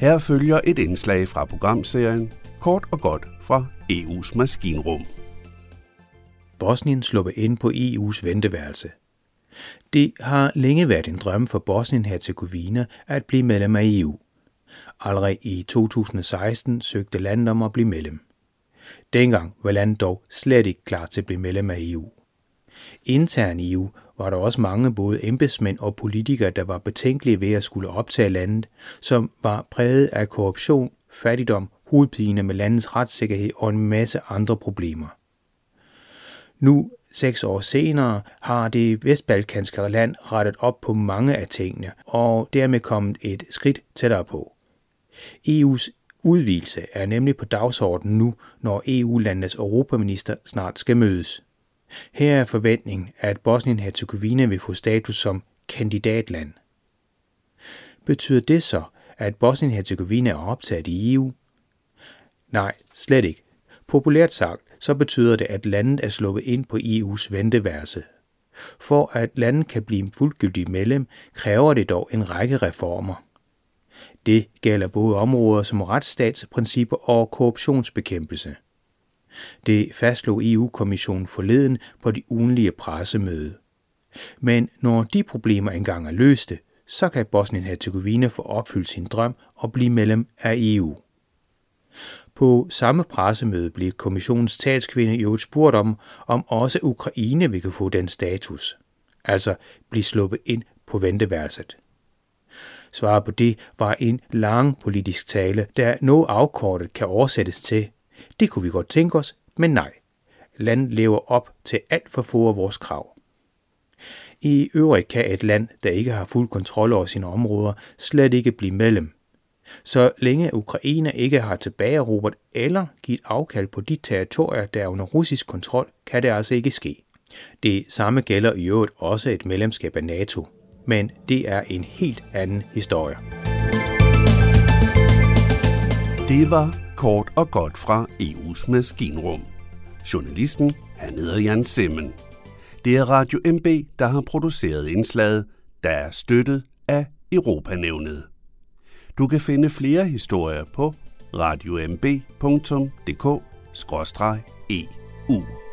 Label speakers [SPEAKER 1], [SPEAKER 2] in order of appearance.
[SPEAKER 1] Her følger et indslag fra programserien Kort og godt fra EU's maskinrum.
[SPEAKER 2] Bosnien slupper ind på EU's venteværelse. Det har længe været en drøm for Bosnien-Herzegovina at blive medlem af EU. Allerede i 2016 søgte landet om at blive medlem. Dengang var landet dog slet ikke klar til at blive medlem af EU. Intern i EU var der også mange både embedsmænd og politikere, der var betænkelige ved at skulle optage landet, som var præget af korruption, fattigdom, hovedpine med landets retssikkerhed og en masse andre problemer. Nu, seks år senere, har det vestbalkanske land rettet op på mange af tingene, og dermed kommet et skridt tættere på. EU's udvidelse er nemlig på dagsordenen nu, når EU-landenes europaminister snart skal mødes. Her er forventningen, at Bosnien-Herzegovina vil få status som kandidatland. Betyder det så, at Bosnien-Herzegovina er optaget i EU? Nej, slet ikke. Populært sagt, så betyder det, at landet er sluppet ind på EU's venteværelse. For at landet kan blive en fuldgyldig medlem, kræver det dog en række reformer. Det gælder både områder som retsstatsprincipper og korruptionsbekæmpelse. Det fastslog EU-kommissionen forleden på de ugenlige pressemøde. Men når de problemer engang er løste, så kan Bosnien-Herzegovina få opfyldt sin drøm og blive medlem af EU. På samme pressemøde blev kommissionens talskvinde jo spurgt om, om også Ukraine vil kunne få den status, altså blive sluppet ind på venteværelset. Svaret på det var en lang politisk tale, der noget afkortet kan oversættes til, det kunne vi godt tænke os, men nej. Land lever op til alt for få af vores krav. I øvrigt kan et land, der ikke har fuld kontrol over sine områder, slet ikke blive medlem. Så længe Ukraine ikke har tilbageerobret eller givet afkald på de territorier, der er under russisk kontrol, kan det altså ikke ske. Det samme gælder i øvrigt også et medlemskab af NATO. Men det er en helt anden historie.
[SPEAKER 1] Det var kort og godt fra EU's maskinrum. Journalisten, han hedder Jan Simmen. Det er Radio MB, der har produceret indslaget, der er støttet af Europanævnet. Du kan finde flere historier på radiomb.dk-eu.